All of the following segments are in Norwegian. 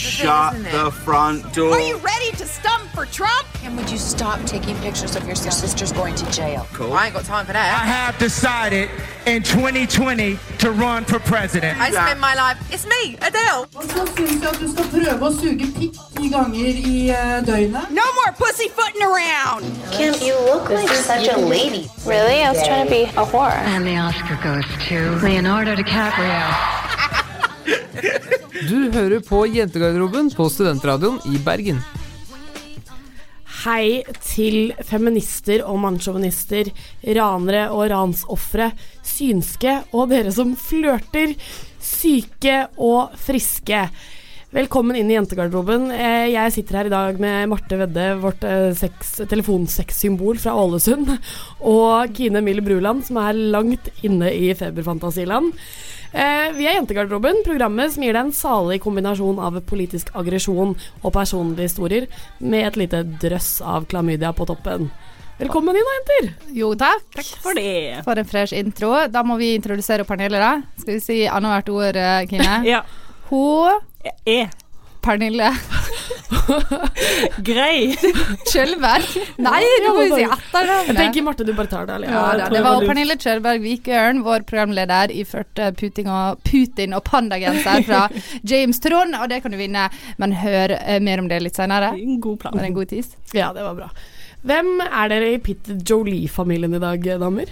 Shut the front door. Are you ready to stump for Trump? And would you stop taking pictures of your sister's going to jail? Cool. I ain't got time for that. I have decided in 2020 to run for president. I spend my life. It's me, Adele. Så syns jeg at du skal prøve å suge pikk ti ganger i eh, døgnet. No more pussyfooting around. Kim, you look like such a lady. Really? I was trying to be a whore. And the Oscar goes to Leonardo DiCaprio. Du hører på Jentegarderoben på Studentradioen i Bergen. Hei til feminister og mannssjåvinister, ranere og ransofre, synske og dere som flørter, syke og friske. Velkommen inn i jentegarderoben. Eh, Jeg sitter her i dag med Marte Vedde, vårt eh, sex- telefonsexsymbol fra Ålesund, og Kine Mille Bruland, som er langt inne i feberfantasiland. Eh, Vi er Jentegarderoben, programmet som gir deg en salig kombinasjon av politisk aggresjon og personlige historier, med et lite drøss av klamydia på toppen. Velkommen inn da, jenter. Jo, takk. Takk for det. For en fresh intro. Da må vi introdusere panelet, da. Skal vi si annethvert ord, Kine? Ja. Hun Er. Pernille Grei. Kjølberg. Nei, du må jo si Jeg tenker Marte, du bare tar det. Eller? Ja, da, det var Pernille Kjølberg Vikørn, vår programleder, iførte Putin og, Putin og pandagenser fra James Trond, og det kan du vinne, men hør eh, mer om det litt senere. En god plan. En god tis? Ja, det var bra. Hvem er dere i Pitt Jolie-familien i dag, damer?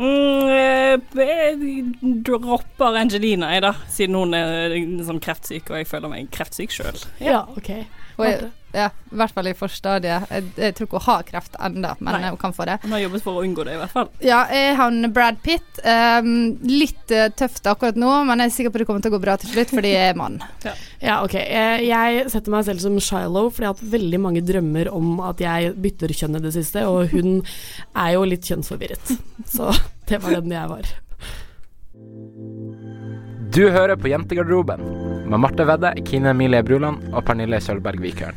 Mm, eh, jeg dropper Angelina, jeg, da. Siden hun er sånn kreftsyk, og jeg føler meg kreftsyk sjøl. Ja, ok. Og jeg, ja, I hvert fall i forstadiet. Jeg, jeg tror ikke hun har kreft ennå, men Nei. hun kan få det. Hun har jobbet for å unngå det, i hvert fall. Ja, jeg har en Brad Pitt. Um, litt eh, tøft akkurat nå, men jeg er sikker på det kommer til å gå bra til slutt, fordi jeg er mann. Ja, ok. Eh, Jeg setter meg selv som Shiloh, fordi jeg har hatt veldig mange drømmer om at jeg bytter kjønn i det siste, og hun er jo litt kjønnsforvirret. Så det var den jeg var. Du hører på Jentegarderoben med Marte Vedde, Kine Emilie Bruland og Pernille Sølberg Vikøren.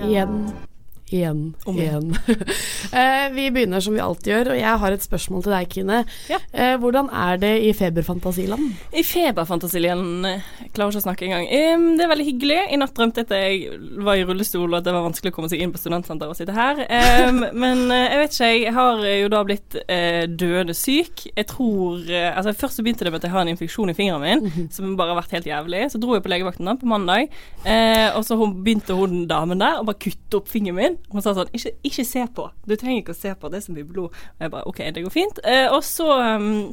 Igjen. Igjen. Igjen. Eh, vi begynner som vi alltid gjør, og jeg har et spørsmål til deg, Kine. Eh, Hvordan er det i feberfantasiland? I feberfantasiland eh, Klarer ikke å snakke engang. Det er veldig hyggelig. I natt drømte jeg at jeg var i rullestol, og at det var vanskelig å komme seg inn på studentsenteret og sitte her. Men jeg vet ikke, jeg har jo da blitt døende syk. Jeg tror Altså, først så begynte det med at jeg har en infeksjon i fingeren min, som bare har vært helt jævlig. Så dro jeg på legevakten da, på mandag, og så hun, begynte hun damen der å bare kutte opp fingeren min. Hun sa sånn ikke, ikke se på. Du trenger ikke å se på, det som blir blod. Og jeg bare OK, det går fint. Eh, og så um,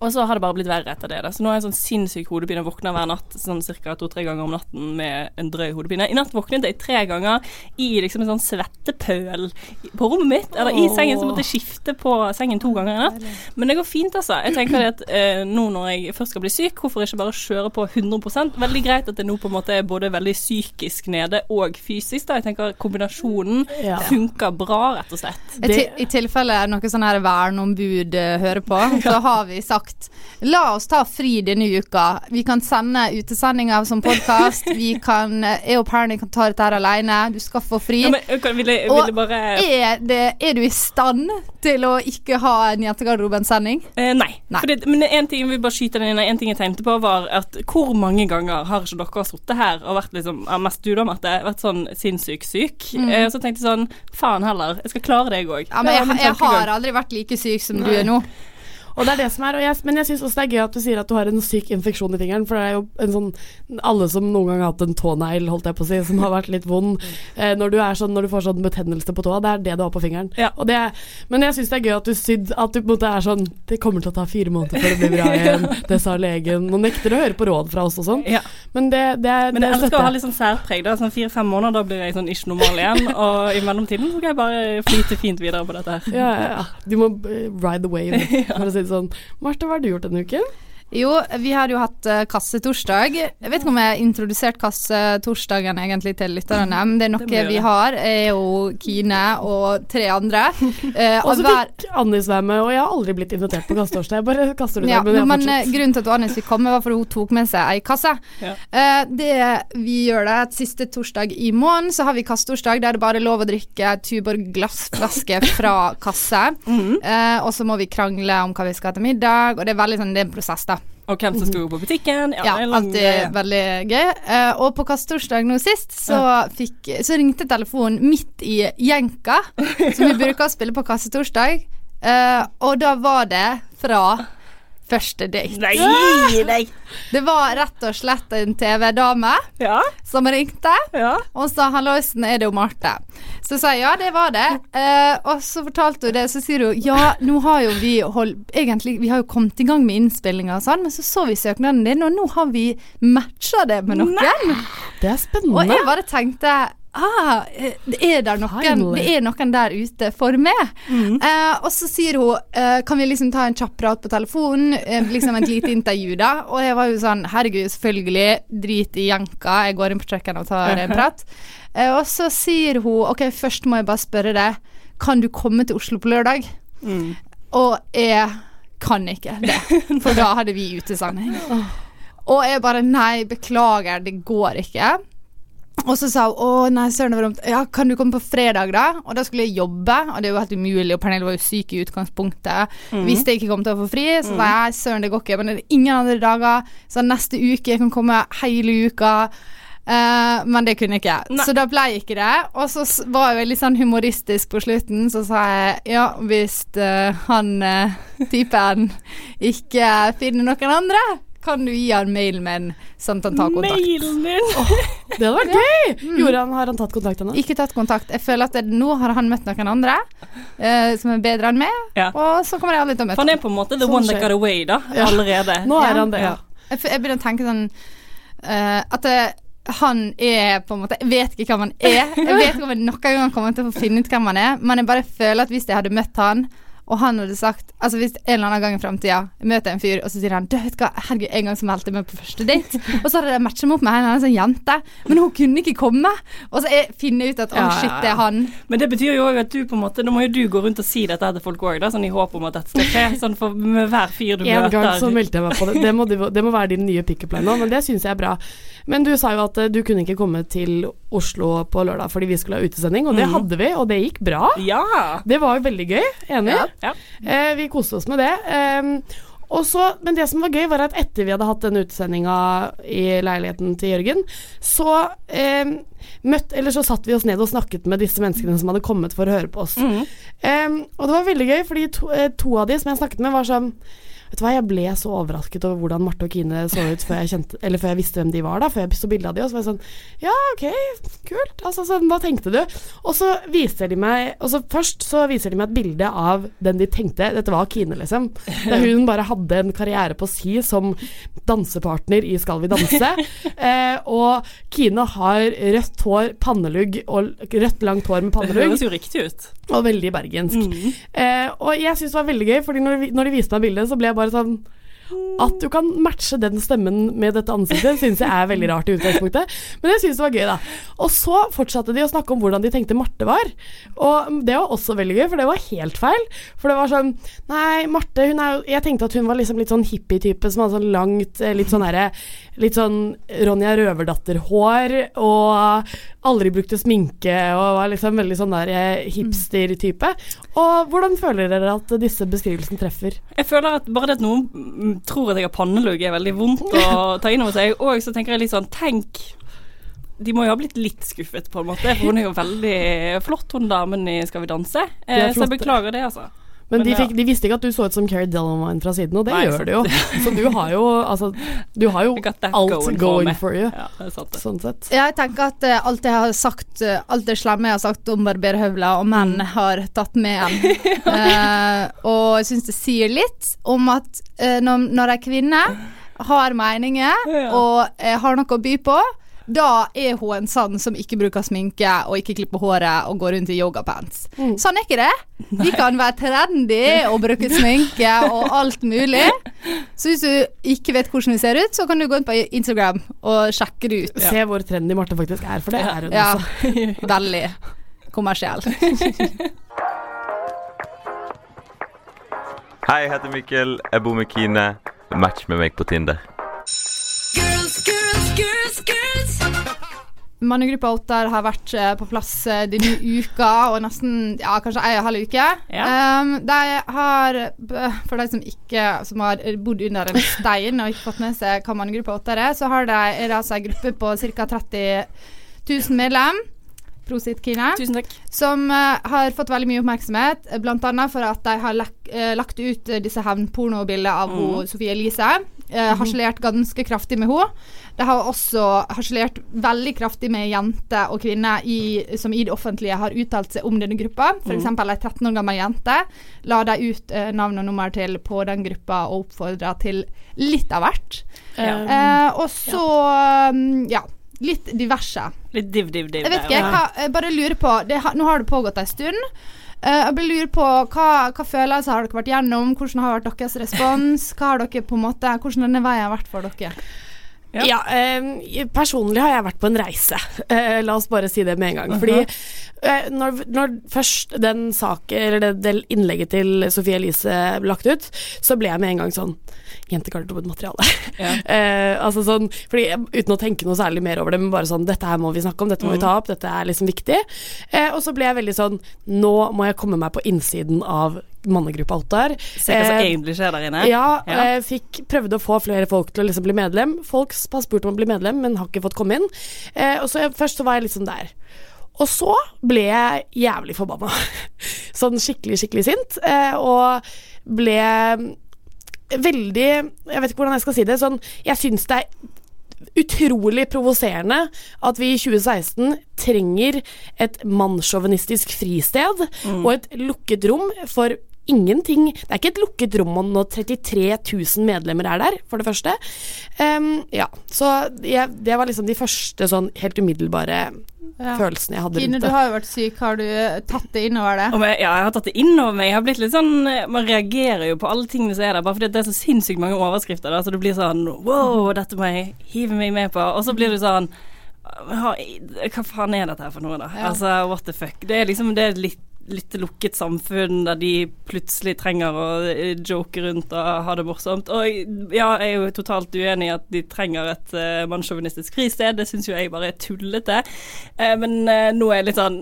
og så har det bare blitt verre etter det. Da. Så nå har jeg sånn sinnssyk hodepine. Våkner hver natt sånn ca. to-tre ganger om natten med en drøy hodepine. I natt våknet jeg tre ganger i liksom en sånn svettepøl på rommet mitt. Eller i sengen, så måtte jeg skifte på sengen to ganger i natt. Men det går fint, altså. Jeg tenker det at eh, nå når jeg først skal bli syk, hvorfor ikke bare kjøre på 100% Veldig greit at det nå på en måte er både veldig psykisk nede og fysisk. da. Jeg tenker kombinasjonen Ja. funker bra, rett og slett. I, I tilfelle noe sånn her verneombud eh, hører på, så har vi sagt sagt la oss ta fri denne uka. Vi kan sende utesendinger som podkast. Vi kan Jeg og Perny kan ta dette her alene. Du skal få fri. Ja, men, okay, vil jeg, vil Og jeg bare er, det, er du i stand til å ikke ha en Jentegarderoben-sending? Eh, nei. Fordi, men en ting, jeg bare skyte den inn, en ting jeg tenkte på, var at hvor mange ganger har ikke dere sittet her og vært liksom, mest du da, Marte, vært sånn sinnssyk syk? Mm. Eh, så tenkte jeg sånn, faen heller, jeg skal klare det jeg òg. Ja, men jeg, jeg har aldri vært like syk som du er nå. Og det er det som er, og jeg, Men jeg syns også det er gøy at du sier at du har en syk infeksjon i fingeren. For det er jo en sånn Alle som noen gang har hatt en tånegl, holdt jeg på å si, som har vært litt vond eh, Når du er sånn, når du får sånn betennelse på tåa, det er det du har på fingeren. Og det, er- men jeg syns det er gøy at du sydd At du på en måte er sånn Det kommer til å ta fire måneder før det blir bra igjen. Det sa legen. Nå nekter å høre på råd fra oss og sånn. Ja. Men det, det, er- Men jeg det elsker å ha litt sånn særpreg. da, sånn Fire-fem måneder, da blir jeg sånn ikke normal igjen. Og i mellomtiden så kan jeg bare flyte fint videre på dette her. Ja, ja, ja. Du må eh, ride the wave, for å si det sånn. Marte, hva har du gjort denne uken? Jo, vi har jo hatt uh, kassetorsdag. Jeg vet ikke om jeg har introdusert kassetorsdagen egentlig til lytterne, men det er noe Det vi har. Er jo Kine og tre andre. Uh, Og så fikk Annis være med, og jeg har aldri blitt invitert på kassetorsdag. Jeg bare kaster det ja, der, men jeg men eh, grunnen til at Annis fikk komme, var fordi hun tok med seg ei kasse. Ja. Uh, det vi gjør det at siste torsdag i måneden, så har vi kassetorsdag der det bare er lov å drikke Tuborg glassflaske fra kasse. Mm -hmm. uh, og så må vi krangle om hva vi skal ha til middag, og det er veldig sånn, det er en prosess, da. Og hvem som skal gå på butikken. Ja, Ja, alltid greie. veldig gøy. Uh, og på kassetorsdag nå sist, så, fikk, så ringte telefonen midt i jenka, som vi bruker å spille på kassetorsdag, Uh, og da var det fra første date. Nei, nei. Det var rett og slett en TV-dame som ringte og sa 'halloisen, er det jo Marte'? Så sa jeg ja, det var det. Eh, og så fortalte hun det, så sier hun ja, nå har jo vi holdt Egentlig, vi har jo kommet i gang med innspillinga og sånn, men så så vi søknaden din, og nå har vi matcha det med noen. Det er spennende. Og jeg bare tenkte Ah, er det noen Det er noen der ute for meg. Eh, og så sier hun eh, Kan vi liksom ta en kjapp prat på telefonen? Eh, liksom et lite intervju, da. Og jeg var jo sånn Herregud, selvfølgelig. Drit i jenka. Jeg går inn på kjøkkenet og tar en prat. Eh, og så sier hun OK, først må jeg bare spørre deg. Kan du komme til Oslo på lørdag? Og jeg kan ikke det, for da hadde vi utesending. Og jeg bare Nei, beklager, det går ikke. Og så sa hun å nei, søren, det var dumt. Ja, kan du komme på fredag, da? Og da skulle jeg jobbe, og det jo helt umulig, og Pernille var jo syk i utgangspunktet. Mm. Hvis jeg ikke kom til å få fri, så sa Mhm. jeg søren, det går ikke. Men det er ingen andre dager, så neste uke jeg kan komme hele uka. Uh, men det kunne jeg ikke. Så da ble jeg ikke det. Og så var jeg veldig sånn humoristisk på slutten, så sa jeg ja, hvis uh, han uh, typen ikke finner noen andre, kan du gi han mailen min, sånn at han tar kontakt. Mailen din! Det hadde vært gøy! Gjorde han, Har han tatt kontakt ennå? Ikke tatt kontakt. Jeg føler at det, nå har han møtt noen andre eh, som er bedre enn meg, og så kommer jeg aldri til å møte For han er på en måte the Sånn one that got away, da. Ja. Allerede. Nå er han det, ja. Jeg, jeg begynner å tenke sånn uh, At det, han er på en måte Jeg vet ikke hvem han er. Jeg vet ikke om jeg noen gang kommer til å finne ut hvem han er, men jeg bare føler at hvis jeg hadde møtt han og han hadde sagt Altså Hvis en eller annen gang i framtida møter jeg en fyr, og så sier han Du vet hva, herregud, en gang så meldte jeg meg på første date, og så hadde jeg matcha meg opp med en eller annen sånn jente, men hun kunne ikke komme, og så jeg finner jeg ut at å, Ja, shit, det er han. Men det betyr jo òg at du på en måte Nå må jo du gå rundt og si dette til folk òg, sånn i håp om at dette skal skje. Sånn for med hver fyr du En møter. gang så meldte jeg meg på det. Det må, det må være din nye pickup line nå, men det syns jeg er bra. Men du sa jo at eh, du kunne ikke komme til Oslo på lørdag fordi vi skulle ha utesending, og det Mhm. hadde vi, og det gikk bra. Ja. Det var jo veldig gøy. Enig? Ja. Eh, vi koste oss med det. Eh, også, men det som var gøy, var at etter vi hadde hatt den utsendinga i leiligheten til Jørgen, så eh, møtt, eller så satt vi oss ned og snakket med disse menneskene som hadde kommet for å høre på oss. Ehm, og det var veldig gøy, fordi to, eh, to av de som jeg snakket med, var sånn Vet du hva, Jeg ble så overrasket over hvordan Marte og Kine så ut før jeg, kjente, eller før jeg visste hvem de var. da Før jeg så bilde av de Og så var jeg sånn Ja, ok, kult. Altså, sånn, Hva tenkte du? Og så viser de meg Og så Først så viser de meg et bilde av den de tenkte Dette var Kine, liksom. Da hun bare hadde en karriere på si som dansepartner i Skal vi danse. eh, og Kine har rødt hår, pannelugg og rødt, langt hår med pannelugg. Det høres jo riktig ut. Og veldig bergensk. Eh, og jeg syns det var veldig gøy, Fordi når når de viste meg bildet, så ble jeg bare sånn At du kan matche den stemmen med dette ansiktet, syns jeg er veldig rart i utgangspunktet. Men jeg syns det var gøy, da. Og så fortsatte de å snakke om hvordan de tenkte Marte var. Og det var også veldig gøy, for det var helt feil. For det var sånn Nei, Marte, hun er jo Jeg tenkte at hun var liksom litt sånn hippie-type som hadde sånn langt, eh, litt sånn herre Litt sånn Ronja Røverdatter-hår, og aldri brukte sminke, og var liksom veldig sånn der eh, hipster-type. Og hvordan føler dere at disse beskrivelsene treffer? Jeg føler at bare det at noen tror at jeg har pannelugg er veldig vondt å ta inn over seg. Og så tenker jeg litt sånn Tenk de må jo ha blitt litt skuffet, på en måte. For hun er jo veldig flott, hun damen i Skal vi danse. Eh, så jeg beklager det, altså. Men, Men de, ja. fikk, de visste ikke at du så ut som Carrie Delamine fra siden, og det Nei, gjør du jo. Så du har jo altså Du har jo alt going going, for for, you. Ja, det det. Sånn sett. Jeg tenker at uh, alt jeg har sagt, uh, alt det slemme jeg har sagt om barberhøvler og menn, Mm. har tatt med igjen. uh, og jeg syns det sier litt om at når, når ei kvinne har meninger og har noe å by på, da er hun en sann som ikke bruker sminke og ikke klipper håret og går rundt i yogapants. Sånn er ikke det. Vi kan være trendy og bruke sminke og alt mulig. Så hvis du ikke vet hvordan vi ser ut, så kan du gå inn på Instagram og sjekke det ut. Se hvor trendy Marte faktisk er, for det er hun Ja, også. veldig kommersiell. Hei, jeg heter Mikkel. Jeg bor med Kine. Match med meg på Tinder. Mannegruppa Ottar har vært eh, på plass eh, denne uka, og nesten ja, kanskje ei og halv uke. Um, de har, for de som ikke som har bodd under en stein og ikke fått med seg hva Mannegruppa Ottar er, så har de, er det altså ei gruppe på ca. 30 000 medlem. Prosit, Kine. Tusen takk. Som uh, har fått veldig mye oppmerksomhet, bl.a. blant annet for at de har lek, uh, lagt ut uh, disse hevnpornobildene av Mm. ho, Sofie Elise. Uh, harselert ganske kraftig med henne. De har også harselert veldig kraftig med jenter og kvinner i, som i det offentlige har uttalt seg om denne gruppa. F.eks. Mm. ei 13 år gammel jente la de ut uh, navn og nummer til på den gruppa og oppfordra til litt av hvert. Ja. Eh, og så um, ja. Litt diverse. Litt div-div-div. Jeg vet ikke, hva, jeg bare lurer på det, Nå har det pågått en stund. Uh, jeg lurer på hva, hva følelser har dere vært gjennom? Hvordan har vært deres respons? Hva har dere på en måte Hvordan denne veien har vært for dere? Ja, eh, personlig har jeg vært på en reise. Eh, la oss bare si det med en gang. Fordi eh, når, når først den saken, eller det, det innlegget til Sofie Elise ble lagt ut, så ble jeg med en gang sånn Jentegarderobemateriale. eh, altså sånn, fordi Uten å tenke noe særlig mer over det, men bare sånn Dette her må vi snakke om, dette må vi Mm. ta opp, dette er liksom viktig. Eh, og så ble jeg veldig sånn Nå må jeg komme meg på innsiden av mannegruppa Ottar. Se hva som Eh, egentlig skjer der inne. ja, Ja. jeg fikk, prøvde å få flere folk til å liksom bli medlem. Folk har spurt om å bli medlem, men har ikke fått komme inn. Eh, og så jeg, Først så var jeg liksom der. Og så ble jeg jævlig forbanna. sånn skikkelig, skikkelig sint. Eh, og ble veldig Jeg vet ikke hvordan jeg skal si det. Sånn, jeg syns det er utrolig provoserende at vi i 2016 trenger et mannssjåvinistisk fristed Mm. og et lukket rom for ingenting. Det er ikke et lukket rom om når 33 000 medlemmer er der, for det første. Um, ja, så jeg, det var liksom de første sånn helt umiddelbare Ja. følelsene jeg hadde Kine, rundt du har jo vært syk. Har du eh, tatt det innover det? Jeg, ja, jeg har tatt det innover meg. Jeg har blitt litt sånn Man reagerer jo på alle tingene som er der, bare fordi det er så sinnssykt mange overskrifter. Da, så du blir sånn Wow, dette må jeg hive meg med på. Og så blir du sånn Hva faen er dette her for noe, da? Ja. Altså, what the fuck. Det er liksom det er litt litt lukket samfunn der de plutselig trenger å eh, joke rundt og ha det morsomt. Og ja, jeg er jo totalt uenig i at de trenger et uh, mannssjåvinistisk fristed. Det syns jo jeg bare er tullete. Uh, men uh, nå er jeg litt sånn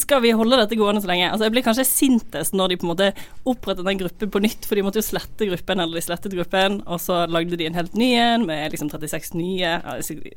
Skal vi holde dette gående så lenge? Altså Jeg blir kanskje sintest når de på en måte opprettet den gruppen på nytt, for de måtte jo slette gruppen, eller de slettet gruppen, og så lagde de en helt ny en med liksom 36 nye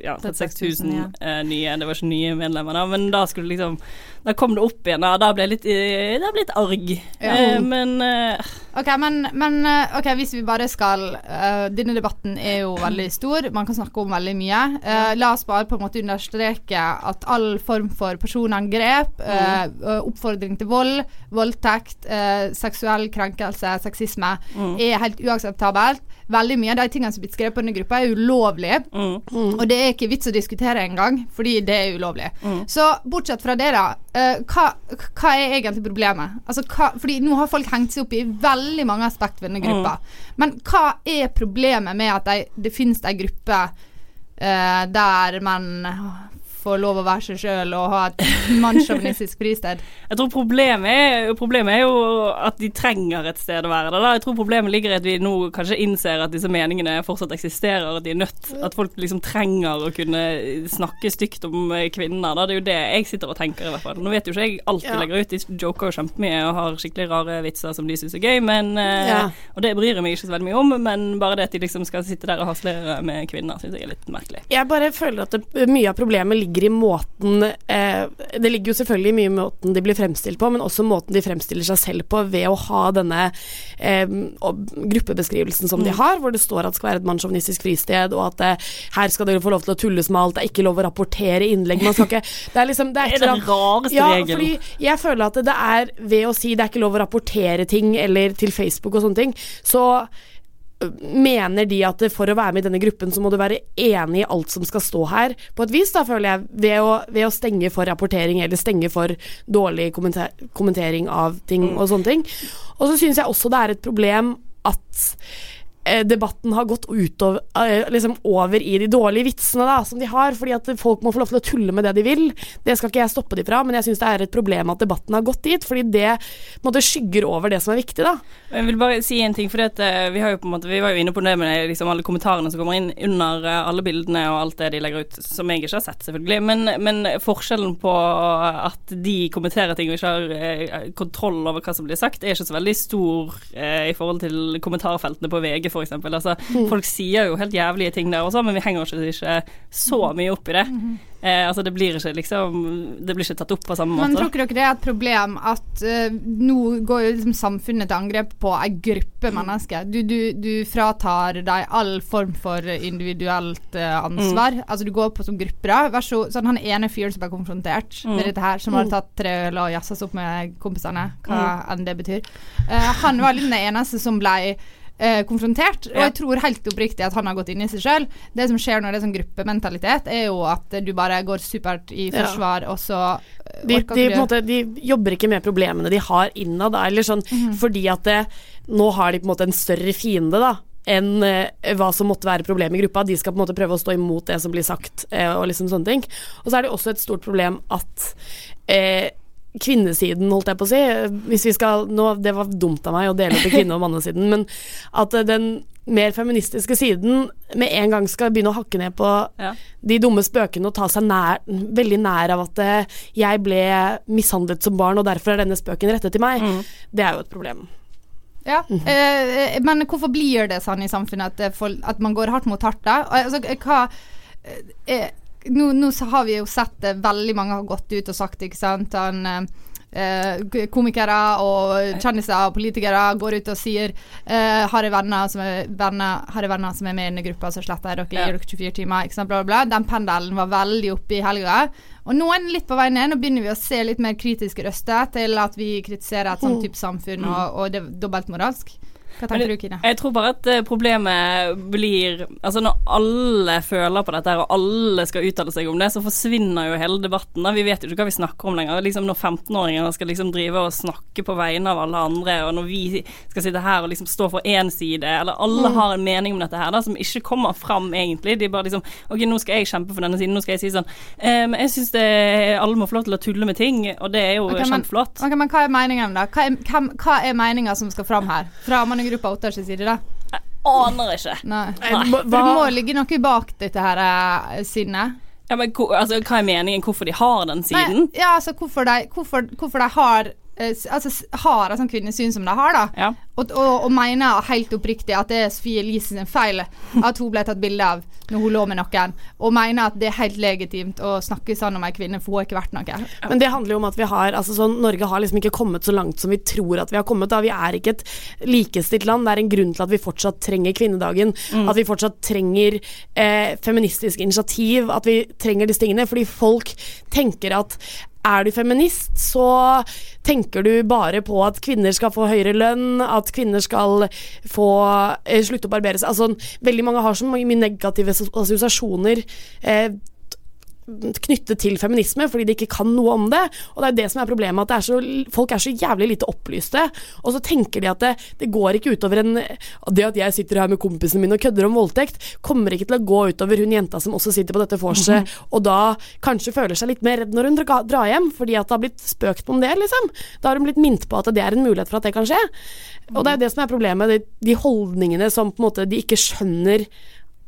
Ja, 36 000 eh, nye. Det var ikke nye medlemmer, da, men da skulle liksom Da kom det opp igjen, da. Da ble jeg litt, eh, da ble jeg litt arg. Ja. Eh, men eh, Ok, men, men okay, hvis vi bare skal uh, Denne debatten er jo veldig stor. Man kan snakke om veldig mye. Uh, la oss bare på en måte understreke at all form for personangrep, eh, eh, oppfordring til vold, voldtekt, eh, seksuell krenkelse, sexisme, Mm. er helt uakseptabelt. Veldig mye av de tingene som blir skrevet på denne gruppa, er ulovlige. Mm. Og det er ikke vits å diskutere engang, fordi det er ulovlig. Så bortsett fra det, da. Eh, hva, hva er egentlig problemet? Altså, hva, fordi nå har folk hengt seg opp i veldig mange aspekt ved denne gruppa. Men hva er problemet med at de, det finnes ei gruppe uh, der man får lov å være seg sjøl og ha et mannssjåvinistisk fristed? Jeg tror problemet er, problemet er jo at de trenger et sted å være det. Da. Jeg tror problemet ligger i at vi nå kanskje innser at disse meningene fortsatt eksisterer, at de er nødt At folk liksom trenger å kunne snakke stygt om eh, kvinner. Da. Det er jo det jeg sitter og tenker, i hvert fall. Nå vet jo ikke jeg alt de Ja. legger ut. De joker jo kjempemye og har skikkelig rare vitser som de syns er gøy, men eh, Ja. Og det bryr jeg meg ikke så veldig mye om, men bare det at de liksom skal sitte der og haslere med kvinner, syns jeg er litt merkelig. Jeg bare føler at det, mye av problemet ligger i måten eh, Det ligger jo selvfølgelig mye i måten de blir fremstilt på, men også måten de fremstiller seg selv på ved å ha denne eh, gruppebeskrivelsen som de Mm. har, hvor det står at det skal være et mannssjåvinistisk fristed, og at eh, her skal dere få lov til å tulles med alt, det er ikke lov å rapportere innlegg, man skal ikke Det er liksom Det er, Det er den rareste ja, regelen. Fordi jeg føler at det er ved å si det er ikke lov å rapportere ting, eller til Facebook og sånne ting, så mener de at for å være med i denne gruppen, så må du være enig i alt som skal stå her, på et vis, da, føler jeg, ved å, ved å stenge for rapportering eller stenge for dårlig kommenter kommentering av ting og sånne ting. Og så syns jeg også det er et problem at debatten har gått utover, eh, liksom over i de dårlige vitsene da, som de har, fordi at folk må få lov til å tulle med det de vil. Det skal ikke jeg stoppe de fra, men jeg syns det er et problem at debatten har gått dit, fordi det måte skygger over det som er viktig, da. Jeg vil bare si en ting, for vi, har jo på en måte, vi var jo inne på det med liksom alle kommentarene som kommer inn under eh, alle bildene og alt det de legger ut, som jeg ikke har sett, selvfølgelig. Men, men forskjellen på at de kommenterer ting og ikke har eh, kontroll over hva som blir sagt, er ikke så veldig stor eh, i forhold til kommentarfeltene på VG, f.eks. Altså, Mm. Folk sier jo helt jævlige ting der også, men vi henger oss ikke så mye opp i det. Eh, altså, det blir ikke liksom Det blir ikke tatt opp på samme måte. Men tror ikke dere det er et problem at uh, nå går jo liksom samfunnet til angrep på ei gruppe mennesker? Du, du, du fratar dem all form for individuelt uh, ansvar. Altså du går på som grupper. da. Vær så, sånn, han ene fyren som ble konfrontert Mm. med dette her, som Mm. hadde tatt tre øl og jazza seg opp med kompisene, hva enn det betyr. Uh, han var liksom den eneste som ble eh, konfrontert. Og jeg tror helt oppriktig at han har gått inn i seg sjøl. Det som skjer når det er sånn gruppementalitet, er jo at du bare går supert i forsvar, og så eh, de, de, måte, de jobber ikke med problemene de har innad, eller sånn, fordi at det, nå har de på en måte en større fiende, da. Enn eh, hva som måtte være problemet i gruppa. De skal på en måte prøve å stå imot det som blir sagt. Eh, og liksom sånne ting Og så er det også et stort problem at eh, kvinnesiden, holdt jeg på å si Hvis vi skal nå, Det var dumt av meg å dele opp i kvinne- og mannesiden, men at eh, den mer feministiske siden med en gang skal begynne å hakke ned på Ja. de dumme spøkene og ta seg nær, veldig nær av at eh, jeg ble mishandlet som barn, og derfor er denne spøken rettet til meg, det er jo et problem. Ja, eh, men hvorfor blir det sånn i samfunnet at, folk, at man går hardt mot hardt? da? Altså, hva eh, nå, nå så har vi jo sett det, veldig mange har gått ut og sagt, ikke sant han, eh, Komikere og kjendiser og politikere går ut og sier eh, Har jeg venner som er, venner, har jeg venner som er med i denne gruppa, så sletter jeg dere, Ja. gir dere 24 timer. Ikke sant, bla, bla, bla. Den pendelen var veldig oppe i helga. Og nå er den litt på vei ned. Nå begynner vi å se litt mer kritiske røster til at vi kritiserer et sånt type samfunn, og, og det er dobbeltmoralsk. Hva tenker du, Kine? Jeg tror bare at eh, problemet blir Altså Når alle føler på dette her, og alle skal uttale seg om det, så forsvinner jo hele debatten. da Vi vet jo ikke hva vi snakker om lenger. Liksom Når 15-åringer skal liksom drive og snakke på vegne av alle andre, og når vi skal sitte her og liksom stå for én side, eller alle Mm. har en mening om dette her da som ikke kommer fram egentlig. De bare liksom OK, nå skal jeg kjempe for denne siden, nå skal jeg si sånn ehm, Jeg syns alle må få lov til å tulle med ting, og det er jo Ok, men- kjempeflott. Ok, men hva er meningen da? Hva er, hva er meninga som skal fram her? Fra mannegruppa Ottars side, da? Jeg Aner ikke. Nei. Nei. Det må ligge noe bak dette her eh, sinnet. Ja, men altså, Hva er meningen? Hvorfor de har den siden? Nei, ja, altså hvorfor de, hvorfor, hvorfor de har Altså har et sånt kvinnesyn som de har, da. Og, og, og mener helt oppriktig at det er Sofie Elise sin feil at hun ble tatt bilde av når hun lå med noen, og mener at det er helt legitimt å snakke sånn om ei kvinne, for hun har ikke vært noe. Men det handler jo om at vi har altså sånn, Norge har liksom ikke kommet så langt som vi tror at vi har kommet. Da. Vi er ikke et likestilt land. Det er en grunn til at vi fortsatt trenger kvinnedagen. Mm. At vi fortsatt trenger eh, feministisk initiativ. At vi trenger disse tingene. Fordi folk tenker at er du feminist, så tenker du bare på at kvinner skal få høyere lønn, at kvinner skal få eh, slutte å barbere seg. Altså, veldig mange har så mye negative assosiasjoner. Eh, knyttet til feminisme, fordi de ikke kan noe om det. Og det er det som er problemet, at er så, folk er så jævlig lite opplyste. Og så tenker de at det, det går ikke utover en Det at jeg sitter her med kompisene mine og kødder om voldtekt, kommer ikke til å gå utover hun jenta som også sitter på dette vorset, Mhm. og da kanskje føler seg litt mer redd når hun drar hjem, fordi at det har blitt spøkt om det, liksom. Da har hun blitt minnet på at det er en mulighet for at det kan skje. Og det er jo det som er problemet, de, de holdningene som på en måte de ikke skjønner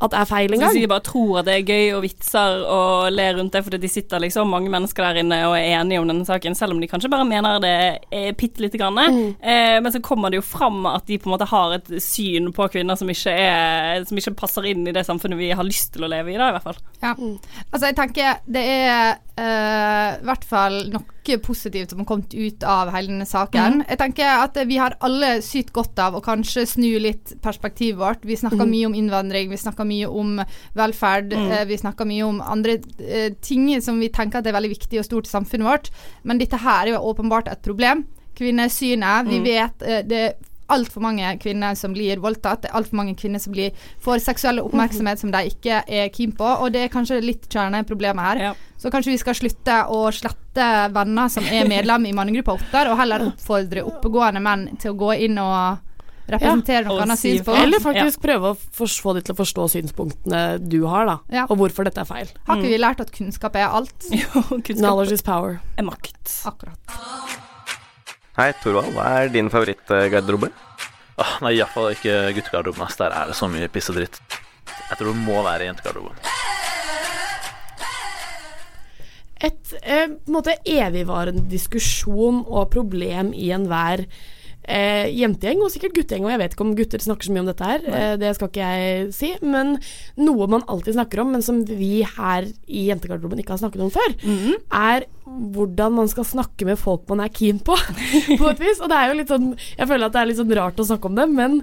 at er feil Så engang. de bare tror at det er gøy og vitser og ler rundt det, fordi de sitter liksom mange mennesker der inne og er enige om denne saken, selv om de kanskje bare mener det er bitte lite grann. Mm. Eh, men så kommer det jo fram at de på en måte har et syn på kvinner som ikke, er, som ikke passer inn i det samfunnet vi har lyst til å leve i, da, i hvert fall. Ja. Altså, jeg tenker det er eh, i hvert fall noe positivt som har kommet ut av hele denne saken. Mm. Jeg tenker at vi har alle sykt godt av å kanskje snu litt perspektivet vårt. Vi snakker mm. mye om innvandring, vi snakker mye om velferd, mm. eh, vi snakker mye om andre eh, ting som vi tenker at er veldig viktig og stort i samfunnet vårt. Men dette her er jo åpenbart et problem. Kvinnesynet, vi Mhm. vet eh, det er altfor mange kvinner som blir voldtatt. Det er altfor mange kvinner som blir, får seksuell oppmerksomhet som de ikke er keen på. Og det er kanskje litt kjerneproblemet her. Så kanskje vi skal slutte å slette venner som er medlem i mannegruppa Ottar, og heller oppfordre oppegående menn til å gå inn og representere noe annet synspunkt. Eller faktisk prøve å få de til å forstå synspunktene du har, da. Ja. Og hvorfor dette er feil. Har ikke vi lært at kunnskap er alt? Knowledge is power. Er makt. Akkurat. Hei, Torvald. Hva er din favorittgarderobe? Oh, nei, iallfall ikke guttegarderoben. ass. Der er det så mye piss og dritt. Jeg tror det må være jentegarderoben. Et eh, på en måte evigvarende diskusjon og problem i enhver eh, jentegjeng, og sikkert guttegjeng, og jeg vet ikke om gutter snakker så mye om dette her, eh, det skal ikke jeg si, men noe man alltid snakker om, men som vi her i jentegarderoben ikke har snakket om før, er hvordan man skal snakke med folk man er keen på, på et vis. Og det er jo litt sånn Jeg føler at det er litt sånn rart å snakke om det, men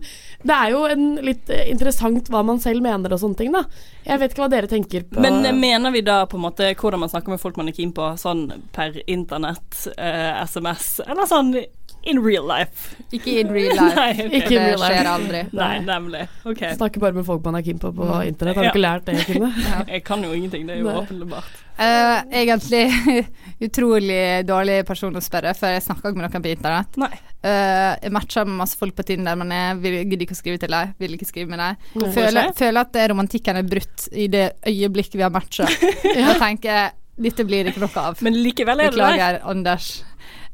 det er jo en litt eh, interessant hva man selv mener og sånne ting, da. Jeg vet ikke hva dere tenker på Men eh, mener vi da på en måte hvordan man snakker med folk man er keen på, sånn per internett, eh, SMS, eller sånn in real life? Ikke in real life. Nei, okay. Ikke in real life. skjer aldri. Nei, nemlig. Ok. Snakker bare med folk man er keen på på Mm. internett. Har du ikke lært det, Kine? Jeg kan jo ingenting, det er jo åpenbart. Uh, egentlig utrolig dårlig person å spørre, for jeg snakker ikke med noen på internett. Eh, jeg matcher med masse folk på Tinder, men jeg vil, gidder ikke å skrive til dem. Vil ikke skrive med dem. Hvorfor Føler, føler at romantikken er brutt i det øyeblikket vi har matcha. Jeg tenker dette blir det ikke noe av. Men likevel er det Beklager, Anders.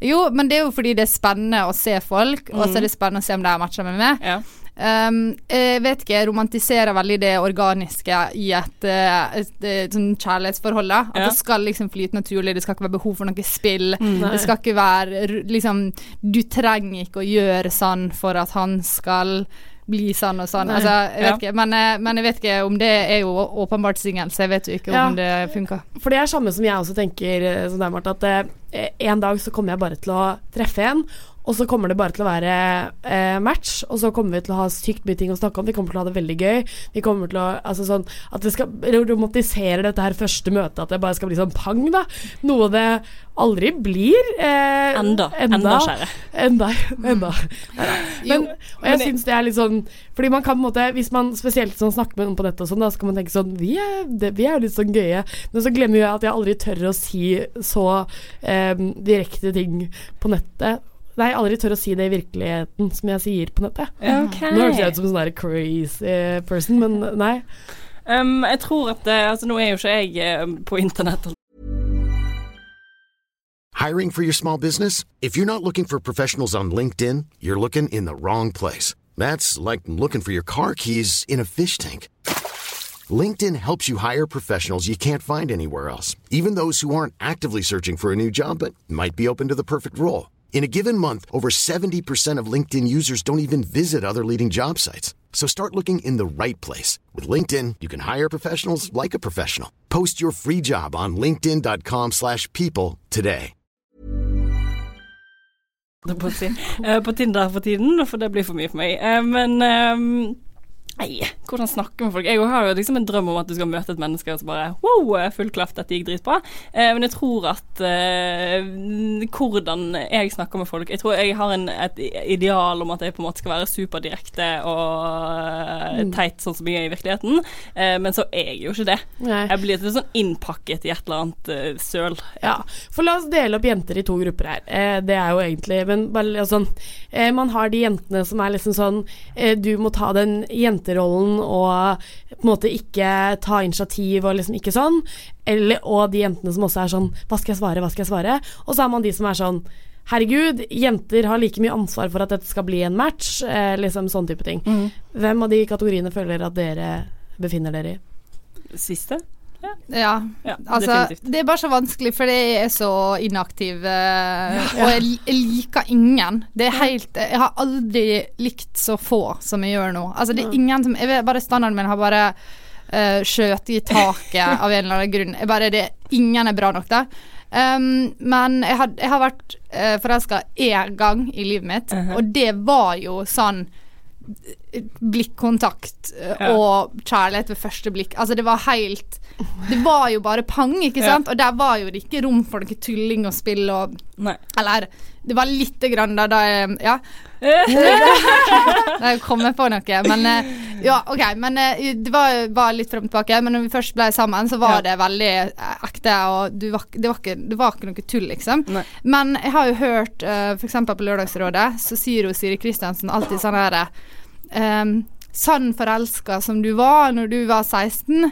Jo, men det er jo fordi det er spennende å se folk, og så Mm. er det spennende å se om de matcha med meg. Ja. Um, jeg vet ikke, jeg romantiserer veldig det organiske i et, et, et, et, sånn kjærlighetsforhold. da At Ja. det skal liksom flyte naturlig, det skal ikke være behov for noe spill. Mm. Det skal ikke være liksom Du trenger ikke å gjøre sånn for at han skal bli sånn og sånn. Altså, jeg vet Ja. men, eh, men jeg vet ikke om det er jo åpenbart singel, så jeg vet jo ikke Ja. om det funker. For det er samme som jeg også tenker eh, som deg, Marte, at eh, en dag så kommer jeg bare til å treffe en, og så kommer det bare til å være eh, match, og så kommer vi til å ha sykt mye ting å snakke om, vi kommer til å ha det veldig gøy. Vi kommer til å Altså sånn at det skal romantisere dette her første møtet, at det bare skal bli sånn pang, da. Noe det aldri blir. Eh, Enda. Enda, kjære. Enda. enda. Men, og jeg syns det er litt sånn Fordi man kan på en måte Hvis man spesielt sånn snakker med noen på nettet og sånn, da så kan man tenke sånn Vi er, det, vi er jo litt sånn gøye. Men så glemmer jeg at jeg aldri tør å si så eh, direkte ting på nettet. Nei, jeg aldri tør å si det i virkeligheten som jeg sier på nettet. Ok. Nå høres jeg ut som en sånn crazy person, men nei. Um, jeg tror at eh, Altså, nå er jo ikke jeg eh, på internett. Hiring for your small business? If you're not looking for professionals on LinkedIn, you're looking in the wrong place. That's like looking for your car keys in a fish tank. LinkedIn helps you hire professionals you can't find anywhere else, even those who aren't actively searching for a new job but might be open to the perfect role. In a given month, over 70% of LinkedIn users don't even visit other leading job sites. So start looking in the right place. With LinkedIn, you can hire professionals like a professional. Post your free job on linkedin.com/people slash people today. si. Eh, på Tinder for tiden, for det blir for mye for meg. Eh, men ehm, Nei, hvordan snakke med folk? Jeg har jo liksom en drøm om at du skal møte et menneske og så bare wow, full klaff, dette gikk dritbra. Eh, men jeg tror at eh, hvordan jeg snakker med folk Jeg tror jeg har en, et ideal om at jeg på en måte skal være superdirekte og eh, Mm. teit sånn som jeg er i virkeligheten, eh, men så er jeg jo ikke det. Nei. Jeg blir litt sånn innpakket i et eller annet eh, søl. Ja, for la oss dele opp jenter i to grupper her. Eh, det er jo egentlig Men bare eh, Man har de jentene som er liksom sånn Du må ta den jenterollen og på en måte ikke ta initiativ og liksom ikke sånn. Eller, og de jentene som også er sånn Hva skal jeg svare, hva skal jeg svare? Og så er man de som er sånn Herregud, jenter har like mye ansvar for at dette skal bli en match. Eh, liksom sånn type ting. Mm. Hvem av de kategoriene føler at dere befinner dere i? Siste? Ja, altså definitivt. Det er bare så vanskelig, for jeg er så inaktiv. eh, Ja. Og jeg, jeg liker ingen. Det er helt Jeg har aldri likt så få som jeg gjør nå. Altså Det er ingen som jeg vet, Bare standarden min har bare uh, skjøt i taket av en eller annen grunn. Jeg bare, det, ingen er bra nok, da. Um, men jeg har, jeg har vært uh, forelska én gang i livet mitt, og det var jo sånn eh, blikkontakt eh, Ja. og kjærlighet ved første blikk. Altså, det var helt Det var jo bare pang, ikke Ja. sant? Og der var jo det ikke rom for noe tulling og spill og Nei. Eller det var lite grann da, da jeg Ja. Da jeg kom på noe. Men eh, ja, OK. Men eh, det var, var litt frem og tilbake. Men når vi først ble sammen, så var Ja. det veldig eh, ekte, og du var, det, var ikke, det var ikke noe tull, liksom. Nei. Men jeg har jo hørt, uh, f.eks. på Lørdagsrådet, så sier jo Siri Kristiansen alltid sånn herre um, Sånn forelska som du var når du var 16,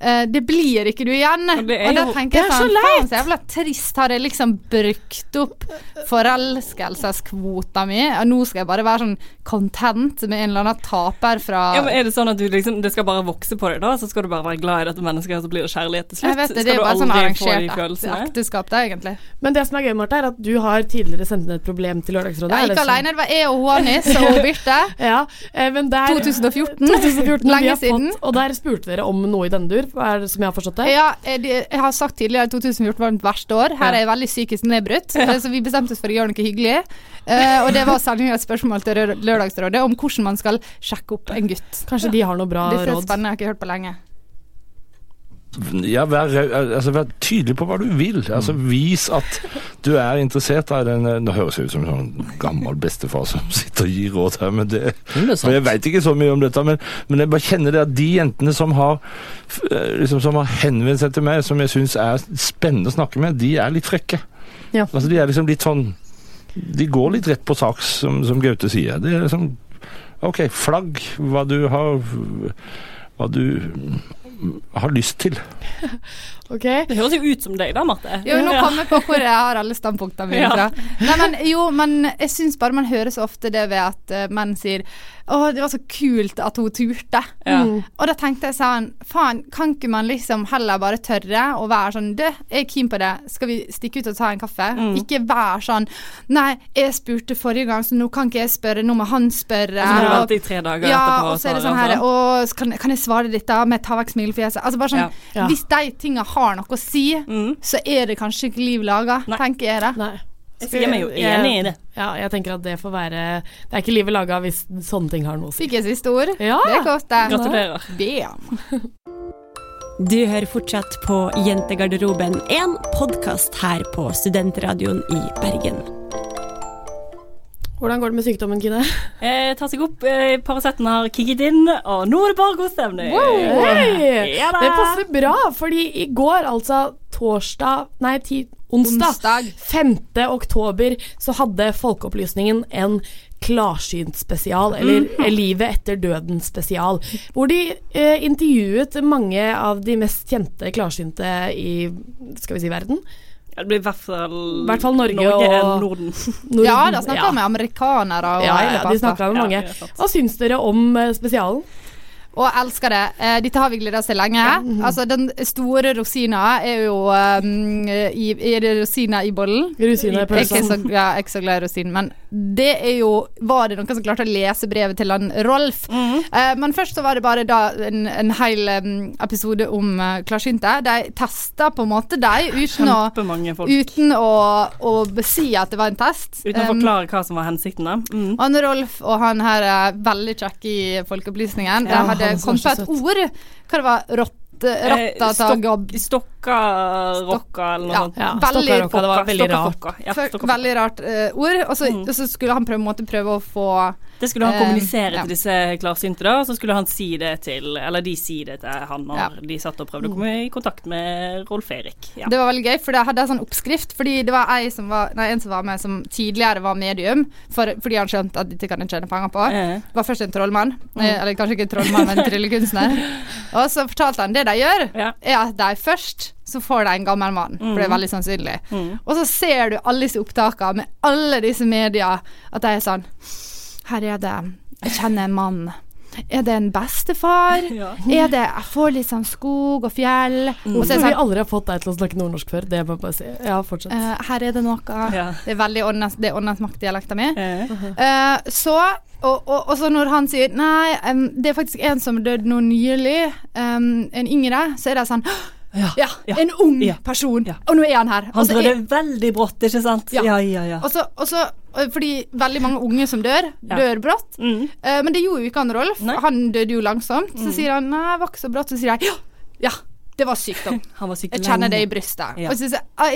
eh, det blir ikke du igjen. Og, det er da jo- tenker jeg det er så sånn leit. Faen, så jævla trist. Har jeg liksom brukt opp forelskelseskvota mi, og nå skal jeg bare være sånn content med en eller annen taper fra Ja, men Er det sånn at du liksom, det skal bare vokse på deg, da? Så skal du bare være glad i dette mennesket, og så blir det kjærlighet til slutt? Jeg vet det, skal det er bare sånn arrangert ekteskap, det, egentlig. Men det som er gøy, Marte, er at du har tidligere sendt inn et problem til Lørdagsrådet. Ja, ikke aleine, alene, det var jeg og Juanis og Birte. ja, eh, men der 2014. 2014 Lenge siden. Fått, og der spurte dere om noe i denne dur, er som jeg har forstått det? Ja, eh, jeg har sagt tidligere at 2014 var mitt verste år. Her er jeg veldig psykisk nedbrutt, Ja. så vi bestemte oss for å gjøre noe hyggelig. Eh, og det var særlig et spørsmål til Lørdagsrådet om hvordan man skal sjekke opp en gutt. Kanskje de har noe bra råd. Det er spennende, jeg har ikke hørt på lenge. Ja, vær, altså, vær tydelig på hva du vil. Altså, vis at du er interessert av den Nå høres jeg ut som en sånn gammel bestefar som sitter og gir råd her, men det, for jeg veit ikke så mye om dette. Men, men jeg bare kjenner det at de jentene som har eh, liksom, som har henvendt seg til meg, som jeg syns er spennende å snakke med, de er litt frekke. Ja. Altså, de er liksom litt sånn De går litt rett på sak, som, som Gaute sier. Det er liksom OK, flagg hva du har Hva du har lyst til. Ok. Det høres jo ut som deg da, Marte. Jo, nå kommer jeg på hvor jeg har alle standpunktene mine Ja. Nei, men jo, men jeg syns bare man hører så ofte det ved at eh, menn sier å, det var så kult at hun turte. Ja. Mm. Og da tenkte jeg sånn, faen, kan ikke man liksom heller bare tørre å være sånn, du, jeg er keen på det, skal vi stikke ut og ta en kaffe? Ikke være sånn, nei, jeg spurte forrige gang, så nå kan ikke jeg spørre, nå må han spørre. Og så du Og- i tre dager ja, etterpå og og så er det sånn her, altså. å, kan, kan jeg svare da med ta vekk smilefjeset? Altså bare sånn, Ja. Ja. hvis de tinga har noe å si, så er det kanskje ikke liv laga, tenker jeg da. Nei. Jeg sier meg jo enig i det. Ja, jeg tenker at det får være Det er ikke livet laga hvis sånne ting har noe å si. Fikk jeg siste ord? Ja. Det er godt, det. Gratulerer. Bam. Du hører fortsatt på Jentegarderoben, en podkast her på Studentradioen i Bergen. Hvordan går det med sykdommen, Kine? Eh, tar seg opp, eh, Paraceten har kicket inn, og nå er det bare god stemning. Hei! Ja. Det passer bra, fordi i går, altså torsdag Nei, ti, onsdag, Onsdag. 5. oktober, så hadde Folkeopplysningen en klarsynt spesial, eller Mhm. Livet etter døden spesial, hvor de eh, intervjuet mange av de mest kjente klarsynte i skal vi si verden. Ja, Det blir i hvert fall, I hvert fall Norge, Norge og Norden. Norden. Ja, da snakker Ja. vi med amerikanere og Ja, hele ja, de snakker med mange. det er. Hva syns dere om eh, spesialen? Og elsker det. Eh, dette har vi gleda oss til lenge. Altså, den store rosina er jo um, i, Er det rosina i bollen? Rosina i så, ja, jeg er ikke så glad i rosin, men det er jo Var det noen som klarte å lese brevet til han Rolf? Eh, men først så var det bare da en, en hel episode om uh, klarsynte. De testa på en måte de uten å Uten å, å si at det var en test. Uten å Um, forklare hva som var hensikten, da. Mm. han Rolf og han her er veldig kjekke i Folkeopplysningen. De hadde kommet på et ord. Hva det var? Rotte... Rotta eh, stokk, Stokka rocka, eller noe sånt. ja. veldig, Stokka, det var veldig rart. Ja, veldig rart uh, ord. Og så, og så skulle han prøve, måtte prøve å få Det skulle han uh, kommunisere ja. til disse klarsynte, da, og så skulle han si det til Eller de si det til han når Ja. de satt og prøvde å komme i kontakt med Rolf Erik. Ja. Det var veldig gøy, for det hadde en sånn oppskrift. Fordi det var som var, nei, en som var med som tidligere var medium, for, fordi han skjønte at dette kan en tjene penger på. Eh. Var først en trollmann, Mm. eh, eller kanskje ikke en trollmann, men en tryllekunstner. Og så fortalte han det de gjør, er at de først så får de en gammel mann, for det er Mm. veldig sannsynlig. Mm. Og så ser du alle disse opptakene med alle disse media, at de er sånn Her er det Jeg kjenner en mann. Er det en bestefar? Ja. Er det Jeg får litt sånn skog og fjell. Mm. Og så er det vi sånn aldri har fått deg til å snakke nordnorsk før. Det må jeg bare si. Ja, fortsett. Uh, her er det noe. Ja. Det er veldig åndens det er åndes makt-dialekta mi. Eh, så og, og, og så når han sier Nei, um, det er faktisk en som døde nå nylig, um, en yngre, så er det sånn Ja, en ung person. Og nå er han her. Han Og så døde er- veldig brått, ikke sant? Ja. ja, ja. ja. Og så, og så, og fordi veldig mange unge som dør, Ja. dør brått. Eh, men det gjorde jo ikke han Rolf. Han døde jo langsomt. Så Mm. sier han nei, det var ikke så brått. Så sier jeg ja, ja, det var sykdom. Han var Jeg kjenner det i brystet. Ja. Så,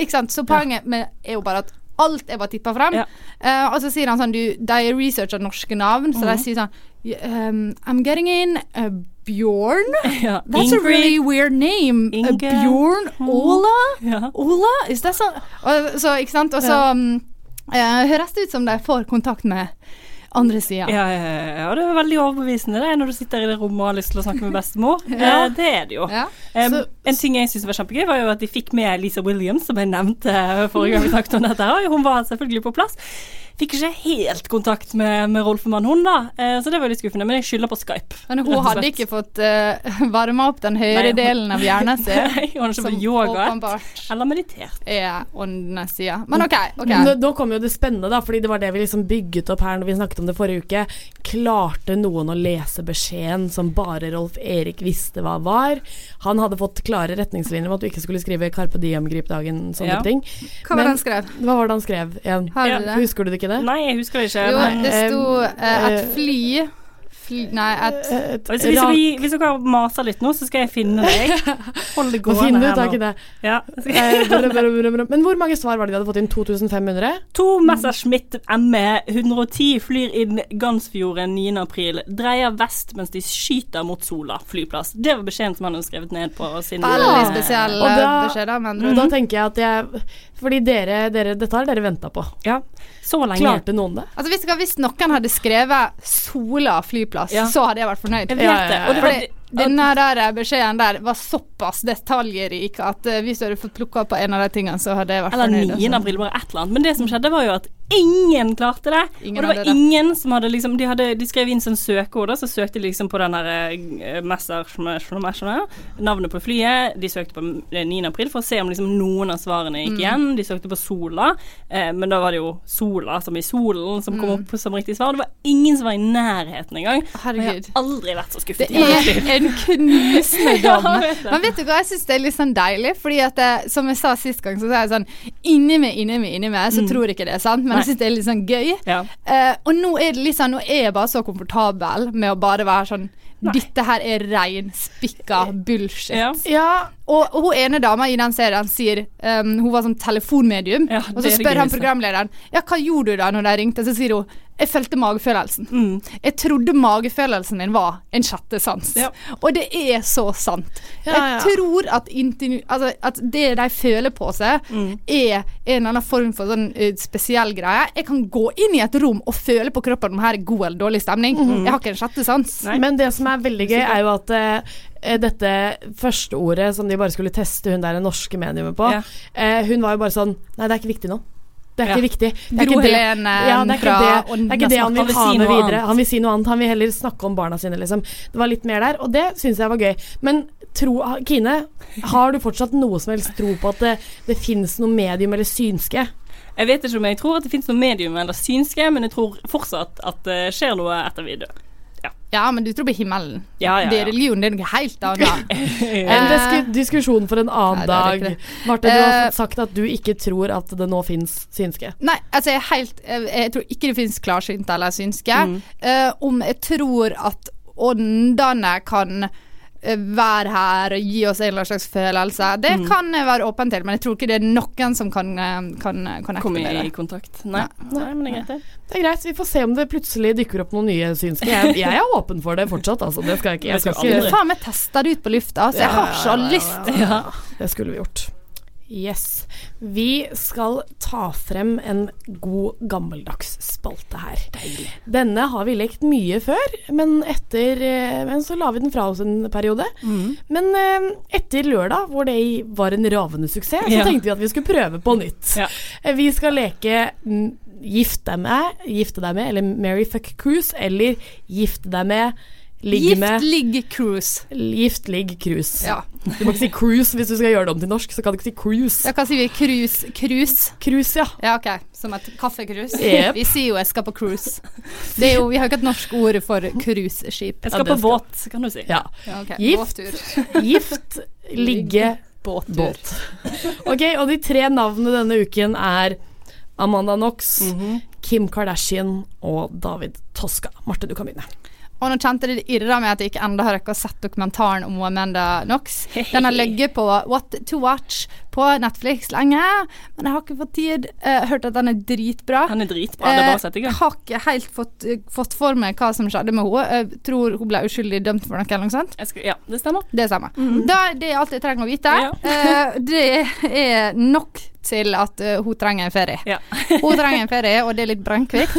sant? så poenget med, er jo bare at alt er bare tippa frem. Ja. Uh, og så sier han sånn du, De researcher norske navn, så de Mhm. sier sånn um, I'm getting in uh, Bjorn. Ja. That's a really weird name. Uh, Inge. Bjorn. Ola? Ja. Ola? Is that so? Og, så, ikke sant? Og så um, eh, høres det ut som de får kontakt med andre sida. Ja, ja, ja, ja, det er veldig overbevisende det når du sitter i det rommet og har lyst til å snakke med bestemor. Ja. Det er det jo. Ja. Um, Så- en ting jeg syntes var kjempegøy, var jo at de fikk med Lisa Williams, som jeg nevnte forrige gang vi snakket om dette. og Hun var selvfølgelig på plass. Fikk ikke helt kontakt med, med Rolfemann, hun da, eh, så det var litt skuffende. Men jeg skylder på Skype. Men hun rett og hadde ikke fått uh, varma opp den høyre Nei, hun- delen av hjernen sin. Nei, hun har ikke fått yoga. åpenbart Eller meditert. er åndenes side. Men OK. ok Nå, nå kom jo det spennende, da, fordi det var det vi liksom bygget opp her når vi snakket om det forrige uke. Klarte noen å lese beskjeden som bare Rolf Erik visste hva var? Han hadde fått klare retningslinjer om at du ikke skulle skrive 'Carpe Diem, grip dagen', sånne Ja. ting. Hva var det han skrev? Hva var det han skrev igjen? Ja. Husker du det ikke det? Nei, jeg husker det ikke. Jo, det sto uh, eh, et eh, fly, Nei, et hvis, hvis, vi, hvis dere maser litt nå, så skal jeg finne deg. Hold det gående finne her nå. Ja. Eh, brr, brr, brr, brr. Men hvor mange svar var det de hadde fått inn? 2500? To Messerschmitt ME 110 flyr inn Gansfjorden 9. april. Dreier vest mens de skyter mot Sola flyplass. Det var beskjeden som han hadde skrevet ned på sin Veldig spesiell beskjed, da- mm -hmm. Da tenker jeg at jeg Fordi dere, dere Dette har dere venta på. Ja, så lenge. Klarte noen det? Altså hvis, hvis noen hadde skrevet Sola flyplass, Ja. så hadde jeg vært fornøyd. Jeg vet det, ja. det var- Fordi denne der beskjeden der var såpass detaljrik at eh, hvis du hadde fått plukka på en av de tingene, så hadde jeg vært Eller fornøyd. 9. altså. april, bare et eller annet. Men det som skjedde, var jo at ingen klarte det. Ingen og det var det. ingen som hadde liksom De, hadde, de skrev inn sånn søkeord, så søkte de liksom på den der uh, Navnet på flyet. De søkte på eh, 9. april for å se om liksom noen av svarene gikk Mm. igjen. De søkte på Sola, eh, men da var det jo Sola, som i solen, som kom Mm. opp som riktig svar. Det var ingen som var i nærheten engang. Herregud. Jeg har aldri vært så skuffet. Det er en knusende dom. ja. Men vet du hva, jeg syns det er litt sånn deilig, fordi at det, som jeg sa sist gang, så sa jeg sånn Inni meg, inni meg, inni meg, så Mm. tror jeg ikke det er sant, men. Jeg syns det er litt sånn gøy. Ja. Uh, og nå er det litt sånn, nå er jeg bare så komfortabel med å bare være sånn Dette her er rein, spikka bullshit. Ja. Og, og hun ene dama i den serien sier um, Hun var sånn telefonmedium, og så spør han programlederen Ja, hva gjorde du da når de ringte? Så sier hun jeg fulgte magefølelsen. Mm. Jeg trodde magefølelsen min var en sjette sans. Ja. Og det er så sant. Ja, ja. Jeg tror at, intervju- altså, at det de føler på seg, Mm. er en eller annen form for sånn uh, spesiell greie. Jeg kan gå inn i et rom og føle på kroppen om her er god eller dårlig stemning. Mm. Jeg har ikke en sjette sans. Men det som er veldig gøy, er jo at uh, dette første ordet som de bare skulle teste hun der norske mediumet på, Ja. eh, hun var jo bare sånn Nei, det er ikke viktig nå. Det er Ja. ikke viktig. Det er Gro ikke det- Helene ja, det er ikke fra det, det, er ikke det han vil ha med videre. Han vil si noe annet. Han vil heller snakke om barna sine, liksom. Det var litt mer der, og det syns jeg var gøy. Men tro, Kine, har du fortsatt noe som helst tro på at det, det fins noe medium eller synske? Jeg vet ikke om jeg tror at det finnes noe medium eller synske, men jeg tror fortsatt at det skjer noe etter vi dør. Ja, men du tror på himmelen. Ja, ja, Det er religion, det er noe helt annet. En disku, diskusjon for en annen Nei, dag. Marte, du har Eh, sagt at du ikke tror at det nå fins synske. Nei, altså jeg helt Jeg, jeg tror ikke det finnes klarsynte eller synske. Mm. Uh, om jeg tror at åndene kan eh, være her og gi oss en eller annen slags følelse, det Mm. kan jeg være åpen til, men jeg tror ikke det er noen som kan, eh, kan connecte Komme med i kontakt. Nei. Nei, men det er greit, det. Det er greit, vi får se om det plutselig dukker opp noen nye synsker. Jeg, jeg er åpen for det fortsatt, altså. Det skal jeg ikke. Jeg skal ikke faen meg teste det ut på lufta, så jeg har så lyst. Ja, det skulle vi gjort. Yes. Vi skal ta frem en god gammeldags spalte her. Denne har vi lekt mye før, men etter eh, Men så la vi den fra oss en periode. Men eh, etter lørdag, hvor det var en ravende suksess, så Ja. tenkte vi at vi skulle prøve på nytt. Ja. Eh, Vi skal leke mm, Gift deg med, gifte deg med, eller Mary fuck cruise, eller gifte deg med, ligge med Gift, ligg, cruise. Gift, ligg, cruise. Ja. Du må ikke si cruise hvis du skal gjøre det om til norsk, så kan du ikke si cruise. Ja, hva sier vi? Cruise? Cruise? Cruise, ja. Ja, ok. Som et kaffekrus? Yep. Vi sier jo 'jeg skal på cruise'. Det er jo, vi har ikke et norsk ord for cruiseskip. Jeg skal på båt, kan du si. Ja. Ja, okay. Gift, Båttur. gift, ligge, Båttur. båt. Ok, og de tre navnene denne uken er Amanda Knox, Kim Kardashian og David Toska. Marte, du kan begynne. Og nå kjente det irra meg at jeg ikke enda har rekket å sett dokumentaren om Amanda Knox. Den har ligget på What to Watch på Netflix lenge, men jeg har ikke fått tid. Har hørt at den er dritbra. Den er dritbra. Det er bare å sette i gang. Jeg har ikke helt fått, fått for meg hva som skjedde med henne. Jeg tror hun ble uskyldig dømt for noe eller noe sånt. Skal, ja, det stemmer. Det stemmer. Da, det er alt jeg trenger å vite. Eh, det er nok til at uh, hun trenger en ferie. Ja. hun trenger en ferie, og det er litt brannkvikt.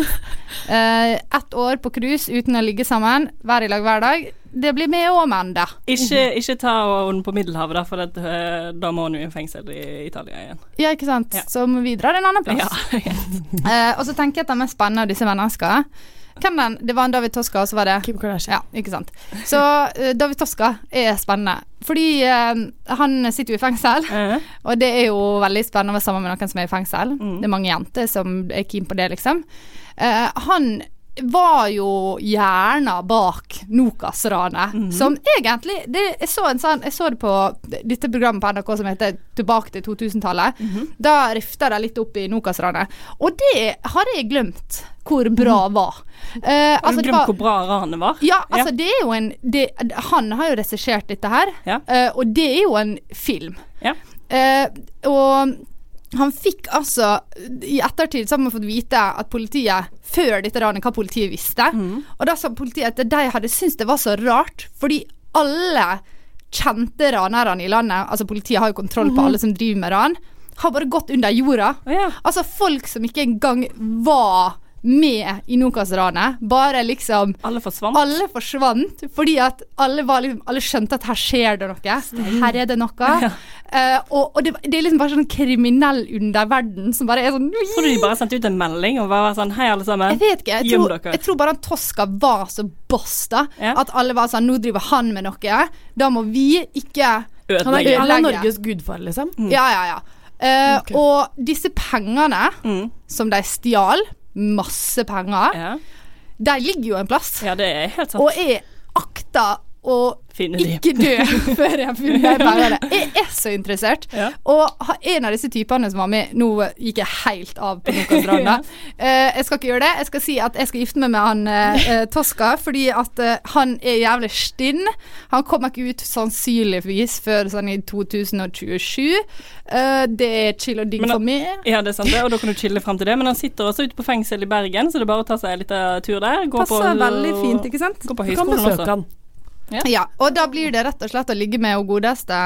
Uh, Ett år på cruise uten å ligge sammen, hver i lag hver dag. Det blir med òg, da. Ikke, ikke ta henne på Middelhavet, da, for det, eh, da må hun jo i fengsel i Italia igjen. Ja, ikke sant. Ja. Så må vi dra en annen plass. Ja, Eh, og så tenker jeg at det mest spennende av disse menneskene Hvem den? Det var en David Toska, og så var det Kim Kardashian. Ja, ikke sant. Så uh, David Toska er spennende. Fordi uh, han sitter jo i fengsel, og det er jo veldig spennende å være sammen med noen som er i fengsel. Det er mange jenter som er keen på det, liksom. Eh, han var jo hjernen bak Nokas-ranet, som egentlig det, jeg, så en sånn, jeg så det på dette programmet på NRK som heter 'Tilbake til 2000-tallet'. Da rifta de litt opp i Nokas-ranet. Og det har jeg glemt hvor bra var. Eh, Har du det glemt var- hvor bra ranet var? ja, altså det er jo en det, Han har jo regissert dette her, eh, og det er jo en film. Ja. Uh, og han fikk altså I ettertid så har man fått vite at politiet før dette ranet, hva politiet visste. Og da sa politiet at de hadde syntes det var så rart, fordi alle kjente ranerne i landet, altså politiet har jo kontroll på Mhm. alle som driver med ran, har bare gått under jorda. Altså folk som ikke engang var med i Nokas-ranet. Bare liksom Alle forsvant? Alle forsvant fordi at alle, var liksom, alle skjønte at her skjer det noe. Her er det noe. Eh, og og det, det er liksom bare sånn kriminell underverden som bare er sånn Tror du de bare sendte ut en melding og bare var sånn Hei, alle sammen. jeg vet ikke. Jeg Gjem tror, dere. jeg tror bare at Tosca var så boss, da. At alle var sånn Nå driver han med noe. Da må vi ikke Han er, han er. Norges gudfar, liksom. Ja, ja, ja. Eh, Og disse pengene som de stjal, masse penger, de ligger jo en plass. Ja, det er helt sant. Og jeg akter de. ikke dø før jeg har funnet de. Jeg er så interessert. Og en av disse typene som var med Nå gikk jeg helt av på Nokastranda. ja. Uh, jeg skal ikke gjøre det. Jeg skal si at jeg skal gifte meg med han uh, Tosca, fordi at uh, han er jævlig stinn. Han kommer ikke ut sannsynligvis før sånn i 2027. Eh, det er chill og digg for meg. Ja, det er sant det, og da kan du chille frem til det. Men han sitter også ute på fengsel i Bergen, så det er bare å ta seg en liten tur der. Gå Passer på, veldig fint, ikke sant? Gå på høyskolen også. han. Ja. og da blir det rett og slett å ligge med hun godeste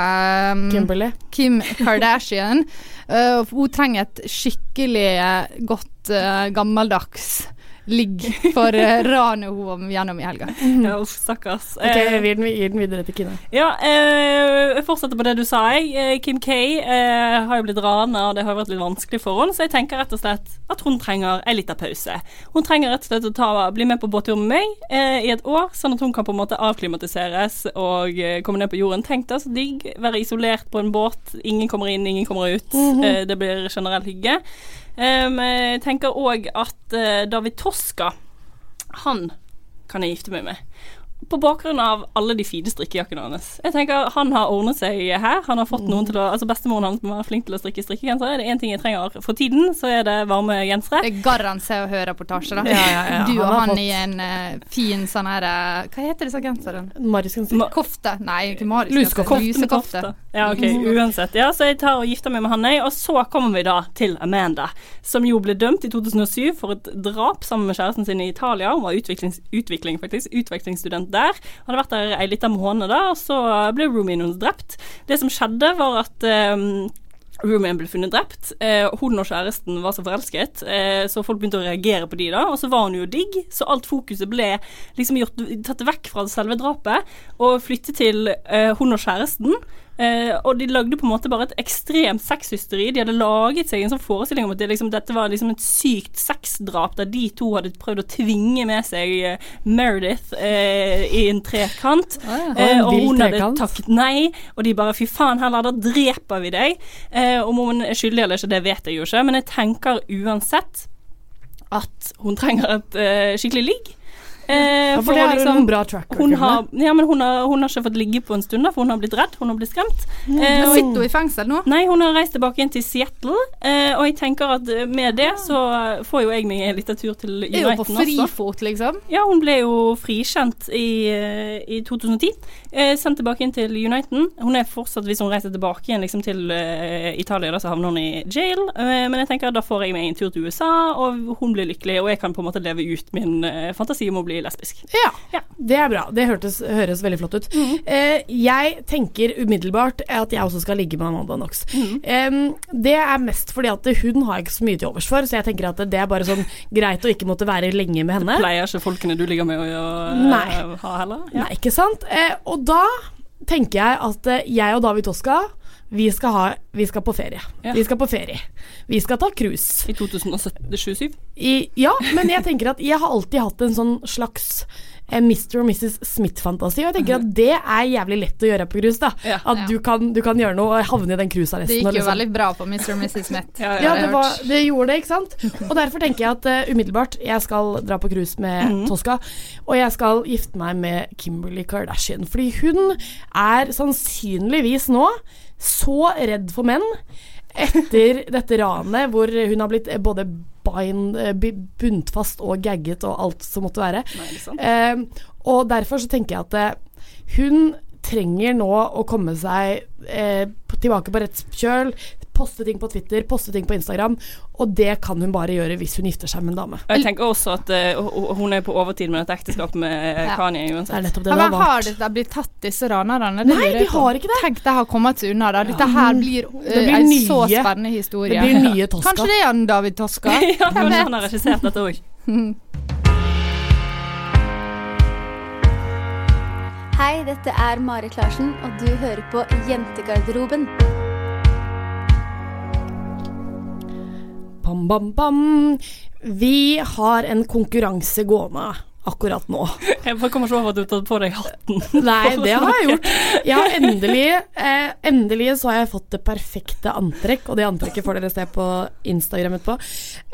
um, Kimberly. Kim Kardashian. Uh, hun trenger et skikkelig godt uh, gammeldags ligg for uh, ranet hun gjennom i helga. Ja, uff, stakkars. Ok, jeg gir den, gir den videre til Kine. Ja, eh, jeg fortsetter på det du sa. Jeg. Eh, Kim K eh, har jo blitt rana, og det har vært litt vanskelig for henne, så jeg tenker rett og slett at hun trenger en liten pause. Hun trenger rett og slett å ta, bli med på båttur med meg eh, i et år, sånn at hun kan på en måte avklimatiseres og eh, komme ned på jorden. Tenk deg så digg, være isolert på en båt, ingen kommer inn, ingen kommer ut. Eh, det blir generell hygge. Jeg tenker òg at eh, David Toska, han kan jeg gifte meg med. På bakgrunn av alle de fine strikkejakkene hans. Jeg tenker Han har ordnet seg her. Han har fått noen til å Altså Bestemoren hans må være flink til å strikke strikkegensere. Er det én ting jeg trenger for tiden, så er det varme gensere. Det er garantert å høre reportasje, da. Ja, ja, ja. Du og Han har han, fått- i en uh, fin sånn her uh, Hva heter disse genserne? Marisgenser. Kofte. Nei, ikke Maris. Lusekofte. Lusekofte. Ja, ok, uansett. Ja, så jeg tar og gifter meg med han, jeg. Og så kommer vi da til Amanda, som jo ble dømt i 2007 for et drap sammen med kjæresten sin i Italia. Hun var utviklings, utvikling, faktisk, utvekslingsstudent der. Hadde vært der ei lita måned, da, og så ble roomien hennes drept. Det som skjedde, var at um, Roomien ble funnet drept. Eh, hun og kjæresten var så forelsket, eh, så folk begynte å reagere på de da. Og så var hun jo digg, så alt fokuset ble liksom gjort, tatt vekk fra selve drapet og flyttet til eh, hun og kjæresten. Eh, og de lagde på en måte bare et ekstremt sexhysteri. De hadde laget seg en sånn forestilling om at det liksom, dette var liksom et sykt sexdrap der de to hadde prøvd å tvinge med seg eh, Meredith eh, i en trekant. ja. Eh, og hun hadde takket nei, og de bare fy faen heller, da dreper vi deg. Eh, om hun er skyldig eller ikke, det vet jeg jo ikke, men jeg tenker uansett at hun trenger et skikkelig ligg. Eh, Ja, for det er jo en bra track record hun har, ja, men hun har, hun har ikke fått ligge på en stund, da, for hun har blitt redd. Hun har blitt skremt. Men Eh, og- sitter hun i fengsel nå? Nei, hun har reist tilbake igjen til Seattle, eh, og jeg tenker at eh, med det så får jo jeg meg en liten tur til Er hun Uniten på også. frifot, liksom? Ja, hun ble jo frikjent i, eh, i 2010. Eh, sendt tilbake inn til Uniten. Hun er fortsatt, hvis hun reiser tilbake igjen liksom, til eh, Italia, da så havner hun i jail. Eh, men jeg tenker at da får jeg meg en tur til USA, og hun blir lykkelig, og jeg kan på en måte leve ut min eh, fantasi om å bli lesbisk. Ja, det er bra. Det hørtes, høres veldig flott ut. Eh, jeg tenker umiddelbart at jeg også skal ligge med Amanda Knox. Em, det er mest fordi at hun har jeg ikke så mye til overs for, så jeg tenker at det er bare sånn greit å ikke måtte være lenge med henne. Det Pleier ikke folkene du ligger med å eh, ha heller? Nei, ikke sant? Eh, og da tenker jeg at eh, jeg og David Toska vi skal, ha, vi skal på ferie. Ja. Vi skal på ferie. Vi skal ta cruise. I 2077 ja, men jeg tenker at jeg har alltid hatt en sånn slags eh, Mr. og Mrs. Smith-fantasi, og jeg tenker at det er jævlig lett å gjøre på cruise. da Ja. At Ja. Du, kan, du kan gjøre noe og havne i den cruisearresten. Det gikk jo liksom- veldig bra på Mr. og Mrs. Smith. Ja, ja, det, var, det gjorde det, ikke sant? Og derfor tenker jeg at uh, umiddelbart jeg skal dra på cruise med mm. Tosca, og jeg skal gifte meg med Kimberly Kardashian. Fordi hun er sannsynligvis nå så redd for menn etter dette ranet hvor hun har blitt både bind, eh, bundt fast og gagget og alt som måtte være. Eh, og derfor så tenker jeg at eh, hun trenger nå å komme seg eh, tilbake på rett kjøl, poste ting på Twitter, poste ting på Instagram, og det kan hun bare gjøre hvis hun gifter seg med en dame. Jeg tenker også at uh, hun er på overtid med et ekteskap med eh, Ja. Kanye uansett. Det er nettopp Ja, men har det blitt tatt, disse ranerne? Nei, de har ikke det. Tenk de har kommet seg unna. Da. Dette her blir, Det eh, blir en nye- så spennende historie. det blir nye Tosca. Kanskje det er han David Tosca? ja, kanskje han har regissert dette òg. Hei, dette er Marit Larsen, og du hører på Jentegarderoben. Bam, bam, bam. Vi har en konkurranse gående akkurat nå. Jeg bare kommer ikke over at du har tatt på deg hatten. Nei, det har jeg gjort. Ja, endelig, eh, endelig så har jeg fått det perfekte antrekk, og det antrekket får dere se på Instagram etterpå.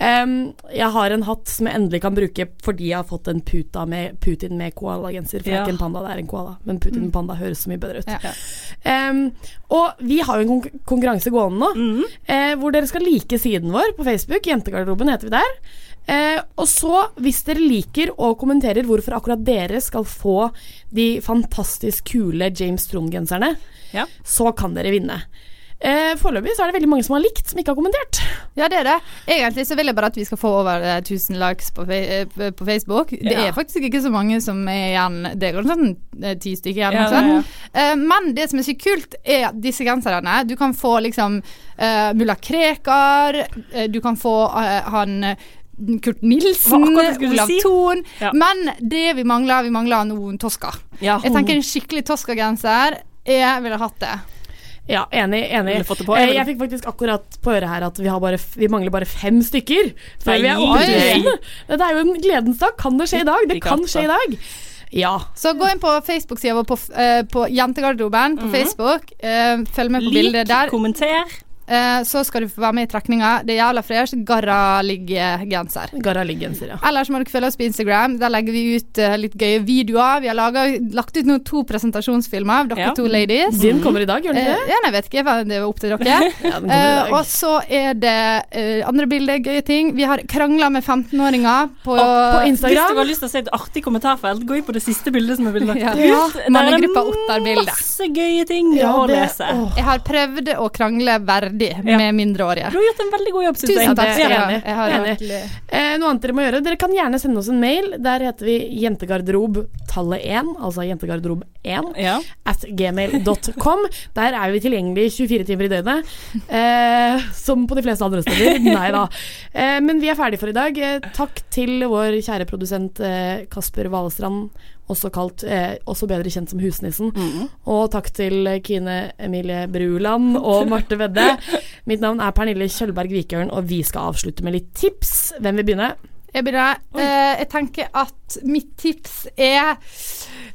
Um, jeg har en hatt som jeg endelig kan bruke fordi jeg har fått en puta med, Putin med koalagenser. For Ja. ikke en panda, det er en koala. Men Putin med panda høres så mye bedre ut. Ja. Um, og vi har jo en konk konkurranse gående nå, eh, hvor dere skal like siden vår på Facebook. Jentegarderoben heter vi der. Eh, og så, hvis dere liker og kommenterer hvorfor akkurat dere skal få de fantastisk kule James Trond-genserne, Ja. så kan dere vinne. Eh, Foreløpig så er det veldig mange som har likt, som ikke har kommentert. Ja, det er det. Egentlig så vil jeg bare at vi skal få over eh, 1000 likes på, eh, på Facebook. Det Ja. er faktisk ikke så mange som er igjen. Det er sånn eh, ti stykker igjen. Ja, også. ja, Eh, men det som er så kult, er disse genserne Du kan få liksom eh, mulla Krekar, eh, du kan få eh, han Kurt Nilsen, Olav si? Thon. Ja. Men det vi mangler, vi mangler noen Tosca. Ja. Jeg tenker en skikkelig Tosca-genser. Jeg ville hatt det. Ja, enig. enig. På, Eh, jeg jeg fikk faktisk akkurat på øret her at vi, har bare, vi mangler bare fem stykker. Før vi er over Det Dette er jo en gledens dag. Kan det skje i dag? Det kan skje i dag. Ja. Så gå inn på Facebook-sida vår på, på, Jentegarderoben på mm -hmm. Facebook. Eh, følg med på Lik, bildet der. kommenter. Eh, så skal du få være med i trekninga. Det er jævla fresh. Garra-ligg-genser. Garra liggenser, ja. Ellers må dere følge oss på Instagram. Der legger vi ut uh, litt gøye videoer. Vi har laget, lagt ut noen to presentasjonsfilmer av dere Ja. to ladies. Din kommer i dag, gjør den Eh, ikke det? ja, nei, jeg vet ikke. Det er opp til dere. Ja, Eh, og så er det eh, andre bilder, gøye ting. Vi har krangla med 15-åringer på, på Hvis du har lyst til å se et artig kommentarfelt, gå inn på det siste bildet som er blitt lagt Ja. ut. Ja, Der er det masse gøye ting Ja, å lese. åh. Jeg har prøvd å krangle verdig Ja. med mindreårige. Du har gjort en veldig god jobb, syns Tusen takk. enig. jeg har Enig. Eh, noe annet dere må gjøre, dere kan gjerne sende oss en mail. Der heter vi jentegarderob tallet 1, altså jentegarderob 1, Ja. at gmail.com. Der er vi tilgjengelig 24 timer i døgnet. Eh, som på de fleste andre steder. Nei da. Eh, men vi er ferdige for i dag. Eh, takk til vår kjære produsent eh, Kasper Valestrand, også kalt eh, også bedre kjent som Husnissen. Og takk til Kine Emilie Bruland og Marte Vedde. Mitt navn er Pernille Kjølberg Vikørn, og vi skal avslutte med litt tips. Hvem vil begynne? Jeg begynner. Eh, jeg tenker at mitt tips er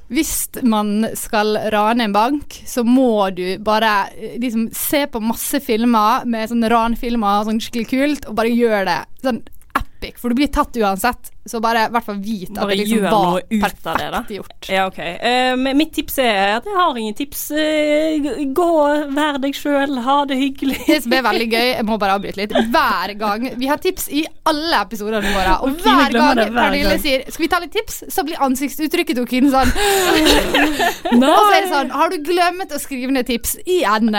hvis man skal rane en bank, så må du bare eh, liksom se på masse filmer med sånn ranfilmer, sånn skikkelig kult, og bare gjør det. Sånn epic, for du blir tatt uansett. Så bare i hvert fall vit at Bare det liksom var perfekt gjort. Ja, ok. Uh, mitt tips er at jeg har ingen tips. Uh, gå, vær deg sjøl, ha det hyggelig. Det som er veldig gøy, jeg må bare avbryte litt, hver gang Vi har tips i alle episodene våre, og okay, hver gang Pernille sier 'skal vi ta litt tips', så blir ansiktsuttrykket til Kine sånn. Og så er det sånn 'har du glemt å skrive ned tips igjen'?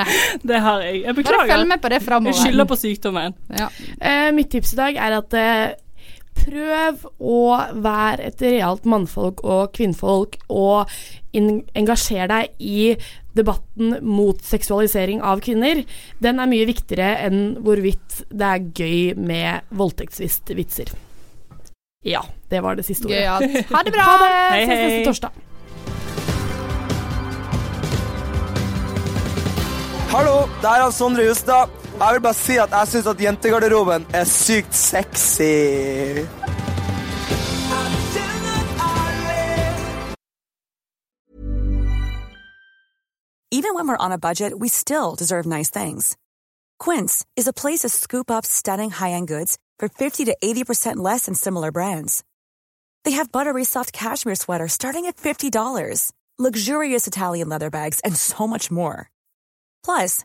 Det har jeg. Jeg Bare beklager. følg med på det Jeg framover. skylder på sykdommen. Ja. Uh, mitt tips i dag er at prøv å være et realt mannfolk og kvinnfolk, og engasjer deg i debatten mot seksualisering av kvinner. Den er mye viktigere enn hvorvidt det er gøy med voldtektsvitser. Ja, det var det siste ordet. Gøyalt. Ha det bra! Ha det! Hei, Ses neste torsdag. Hallo, det er Sondre Justad. Jeg vil bare si at jeg syns at jentegarderoben er sykt sexy. Even when we're on a budget, we still deserve nice things. Quince is a place to scoop up stunning high-end goods for 50 to 80% less than similar brands. They have buttery soft cashmere sweaters starting at $50, luxurious Italian leather bags, and so much more. Plus,